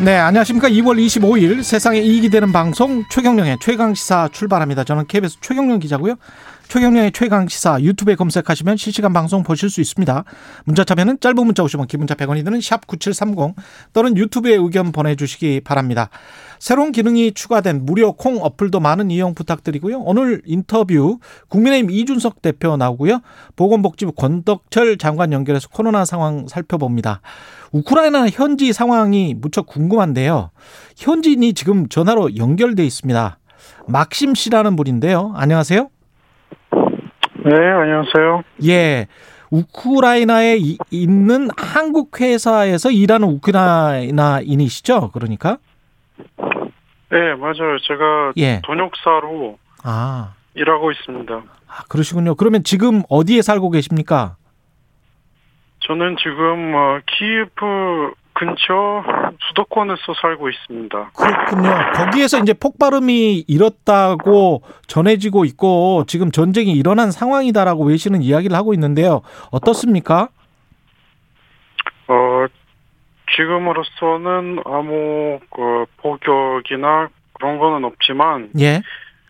네, 안녕하십니까. 2월 25일 세상에 이익이 되는 방송 최경령의 최강시사 출발합니다. 저는 KBS 최경령 기자고요. 최경령의 최강 시사 유튜브에 검색하시면 실시간 방송 보실 수 있습니다. 문자 참여는 짧은 문자 오시면 기본자 100원이 드는 샵 9730 또는 유튜브에 의견 보내주시기 바랍니다. 새로운 기능이 추가된 무료 콩 어플도 많은 이용 부탁드리고요. 오늘 인터뷰 국민의힘 이준석 대표 나오고요. 보건복지부 권덕철 장관 연결해서 코로나 상황 살펴봅니다. 우크라이나 현지 상황이 무척 궁금한데요. 현지인이 지금 전화로 연결돼 있습니다. 막심 씨라는 분인데요. 안녕하세요. 네, 안녕하세요. 예. 우크라이나에 있는 한국 회사에서 일하는 우크라이나인이시죠? 그러니까? 네, 맞아요. 제가 예. 돈역사로 아, 일하고 있습니다. 아, 그러시군요. 그러면 지금 어디에 살고 계십니까? 저는 지금 어, 키예프 근처 수도권에서 살고 있습니다. 그렇군요. 거기에서 이제 폭발음이 일었다고 전해지고 있고 지금 전쟁이 일어난 상황이다라고 외신은 이야기를 하고 있는데요. 어떻습니까? 어, 지금으로서는 아무 그 폭격이나 그런 거는 없지만 예.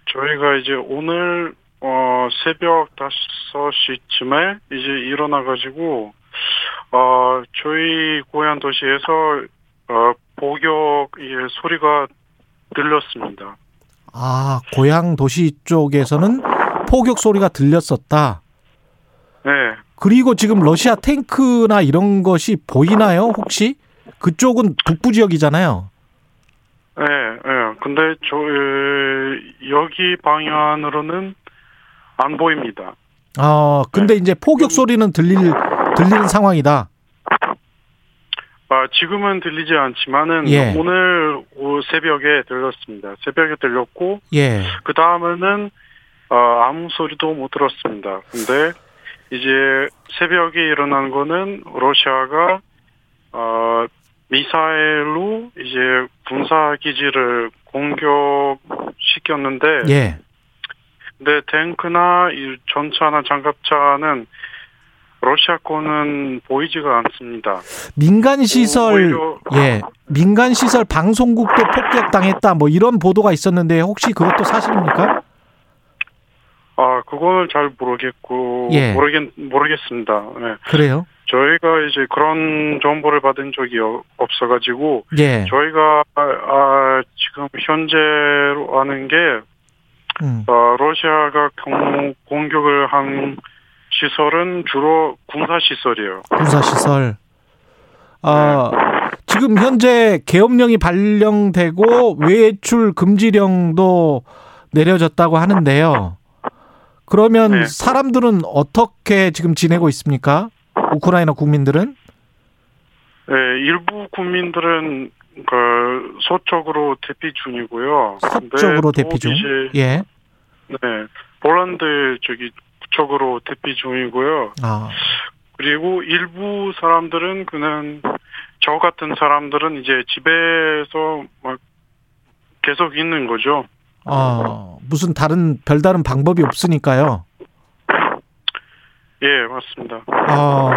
저희가 이제 오늘 어 새벽 5시쯤에 이제 일어나 가지고 어 저희 고향 도시에서 어 예, 소리가 들렸습니다. 아, 고향 도시 쪽에서는 포격 소리가 들렸었다. 네. 그리고 지금 러시아 탱크나 이런 것이 보이나요, 혹시? 그쪽은 북부 지역이잖아요. 네, 네. 근데 저 에, 여기 방향으로는 안 보입니다. 아, 근데 이제 포격 소리는 들릴 들리는 상황이다. 아, 지금은 들리지 않지만은 예. 오늘 새벽에 들렸습니다. 새벽에 들렸고 예. 그 다음에는 어, 아무 소리도 못 들었습니다. 근데 이제 새벽에 일어난 거는 러시아가 어, 미사일로 이제 군사 기지를 공격시켰는데 예. 근데 탱크나 이 전차나 장갑차는 러시아 거는 보이지가 않습니다. 민간 시설 예. 민간 시설 방송국도 폭격당했다 뭐 이런 보도가 있었는데 혹시 그것도 사실입니까? 아 그거는 잘 모르겠고 예. 모르겠 모르겠습니다. 네. 그래요? 저희가 이제 그런 정보를 받은 적이 어- 없어가지고 예. 저희가 아, 지금 현재로 아는 게 음. 어, 러시아가 공, 공격을 한 시설은 주로 군사 시설이에요. 군사 시설. 아, 지금 현재 계엄령이 발령되고 외출 금지령도 내려졌다고 하는데요. 그러면 네. 사람들은 어떻게 지금 지내고 있습니까? 우크라이나 국민들은? 네, 일부 국민들은 그 서쪽으로 대피 중이고요. 서쪽으로 또 대피 중. 이제 예. 네, 폴란드 저기 쪽으로 대피 중이고요. 아, 그리고 일부 사람들은 그냥 저 같은 사람들은 이제 집에서 막 계속 있는 거죠. 어, 무슨 다른 별다른 방법이 없으니까요. 예, 맞습니다. 어,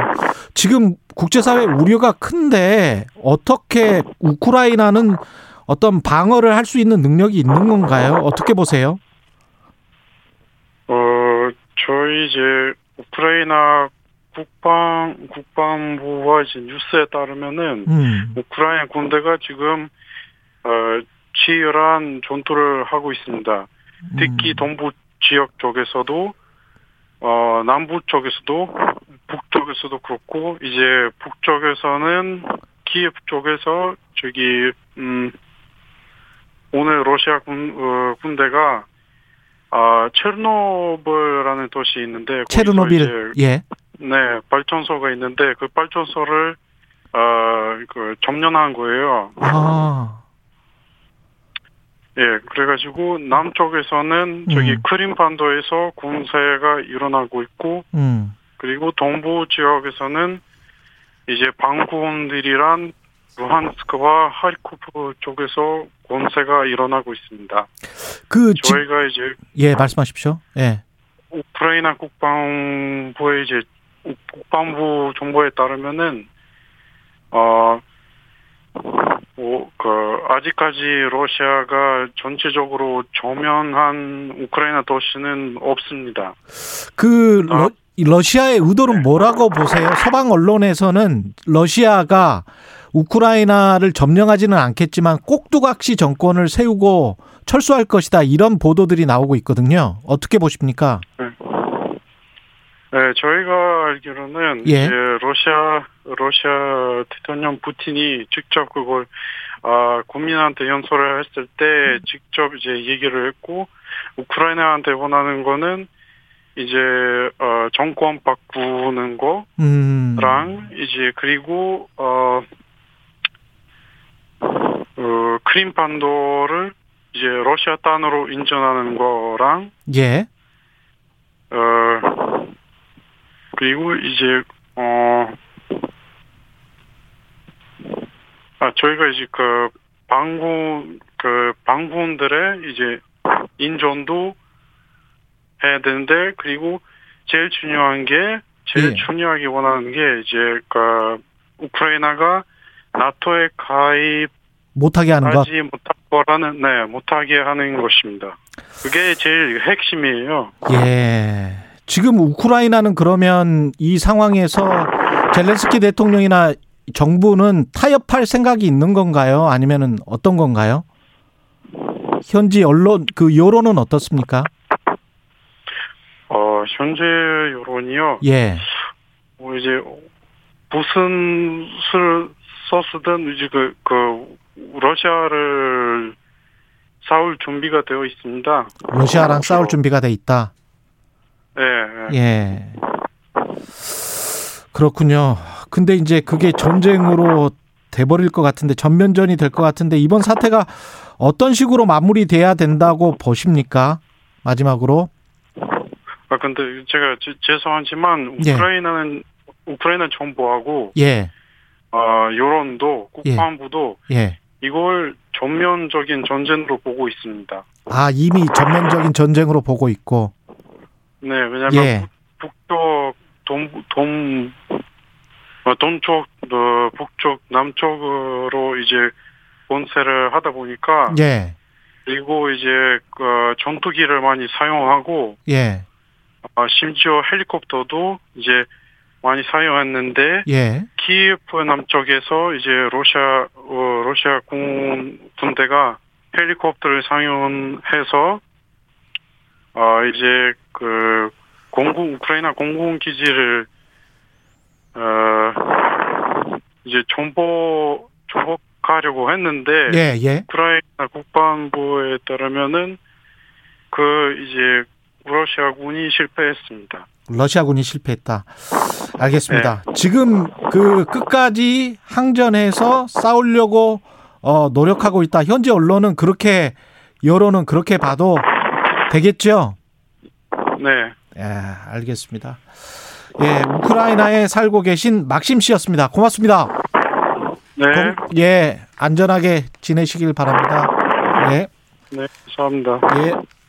지금 국제사회 우려가 큰데 어떻게 우크라이나는 어떤 방어를 할 수 있는 능력이 있는 건가요? 어떻게 보세요? 어, 저희 이제 우크라이나 국방 국방부와 이제 뉴스에 따르면은 음, 우크라이나 군대가 지금 어 치열한 전투를 하고 있습니다. 특히 음. 동부 지역 쪽에서도 어 남부 쪽에서도 북쪽에서도 그렇고 이제 북쪽에서는 키예프 쪽에서 저기 음 오늘 러시아 군 어, 군대가 아 체르노빌이라는 도시 있는데 체르노빌 예. 네 발전소가 있는데 그 발전소를 어그 점령한 거예요. 아, 예, 그래가지고 남쪽에서는 저기 음. 크림반도에서 군세가 일어나고 있고 음. 그리고 동부 지역에서는 이제 방군들이란 루한스크와 하리코프 쪽에서 권세가 일어나고 있습니다. 그 지, 저희가 이제 예, 말씀하십시오. 예. 우크라이나 국방부의 이제 국방부 정보에 따르면은 어 뭐, 그, 아직까지 러시아가 전체적으로 점령한 우크라이나 도시는 없습니다. 그 러, 러시아의 의도는 뭐라고 보세요? 서방 언론에서는 러시아가 우크라이나를 점령하지는 않겠지만 꼭두각시 정권을 세우고 철수할 것이다 이런 보도들이 나오고 있거든요. 어떻게 보십니까? 네, 네 저희가 알기로는 예. 이제 러시아 러시아 대통령 푸틴이 직접 그걸 아 국민한테 연설을 했을 때 직접 이제 얘기를 했고 우크라이나한테 원하는 거는 이제 어 정권 바꾸는 거랑 음. 이제 그리고 어 어, 크림반도를 이제 러시아 땅으로 인정하는 거랑 예. 어 그리고 이제 어 아, 저희가 이제 그 방군 그 방군들의 이제 인존도 해야 되는데 그리고 제일 중요한 게 제일 예. 중요하게 원하는 게 이제 그 우크라이나가 나토에 가입 못하게 하는 것. 못할 거라는 네 못하게 하는 것입니다. 그게 제일 핵심이에요. 예. 지금 우크라이나는 그러면 이 상황에서 젤렌스키 대통령이나 정부는 타협할 생각이 있는 건가요? 아니면은 어떤 건가요? 현지 언론 그 여론은 어떻습니까? 어 현재 여론이요. 예. 뭐 이제 무슨 술 소스든 이제 그, 그 러시아를 싸울 준비가 되어 있습니다. 러시아랑 싸울 준비가 돼 있다. 네. 예. 그렇군요. 근데 이제 그게 전쟁으로 돼버릴 것 같은데 전면전이 될 것 같은데 이번 사태가 어떤 식으로 마무리돼야 된다고 보십니까? 마지막으로. 아 근데 제가 죄송하지만 예. 우크라이나는 예. 우크라이나 정부하고 예. 어, 여론도 국방부도 예. 예. 이걸 전면적인 전쟁으로 보고 있습니다. 아 이미 전면적인 전쟁으로 보고 있고. 네, 왜냐하면 예. 북쪽 동, 동, 어, 동쪽, 어, 북쪽, 남쪽으로 이제 본세를 하다 보니까. 예. 그리고 이제, 그, 전투기를 많이 사용하고. 예. 어, 심지어 헬리콥터도 이제 많이 사용했는데. 예. 키예프 남쪽에서 이제 러시아, 어, 러시아 군, 군대가 헬리콥터를 사용해서, 어, 이제 그, 공군 우크라이나 공군 기지를 어 이제 정보 정복하려고 했는데 예, 예. 우크라이나 국방부에 따르면은 그 이제 러시아군이 실패했습니다. 러시아군이 실패했다. 알겠습니다. 네. 지금 그 끝까지 항전해서 싸우려고 어 노력하고 있다. 현재 언론은 그렇게 여론은 그렇게 봐도 되겠죠? 네. 예, 알겠습니다. 예, 우크라이나에 살고 계신 막심 씨였습니다. 고맙습니다. 네. 공, 예, 안전하게 지내시길 바랍니다. 예. 네, 감사합니다. 예.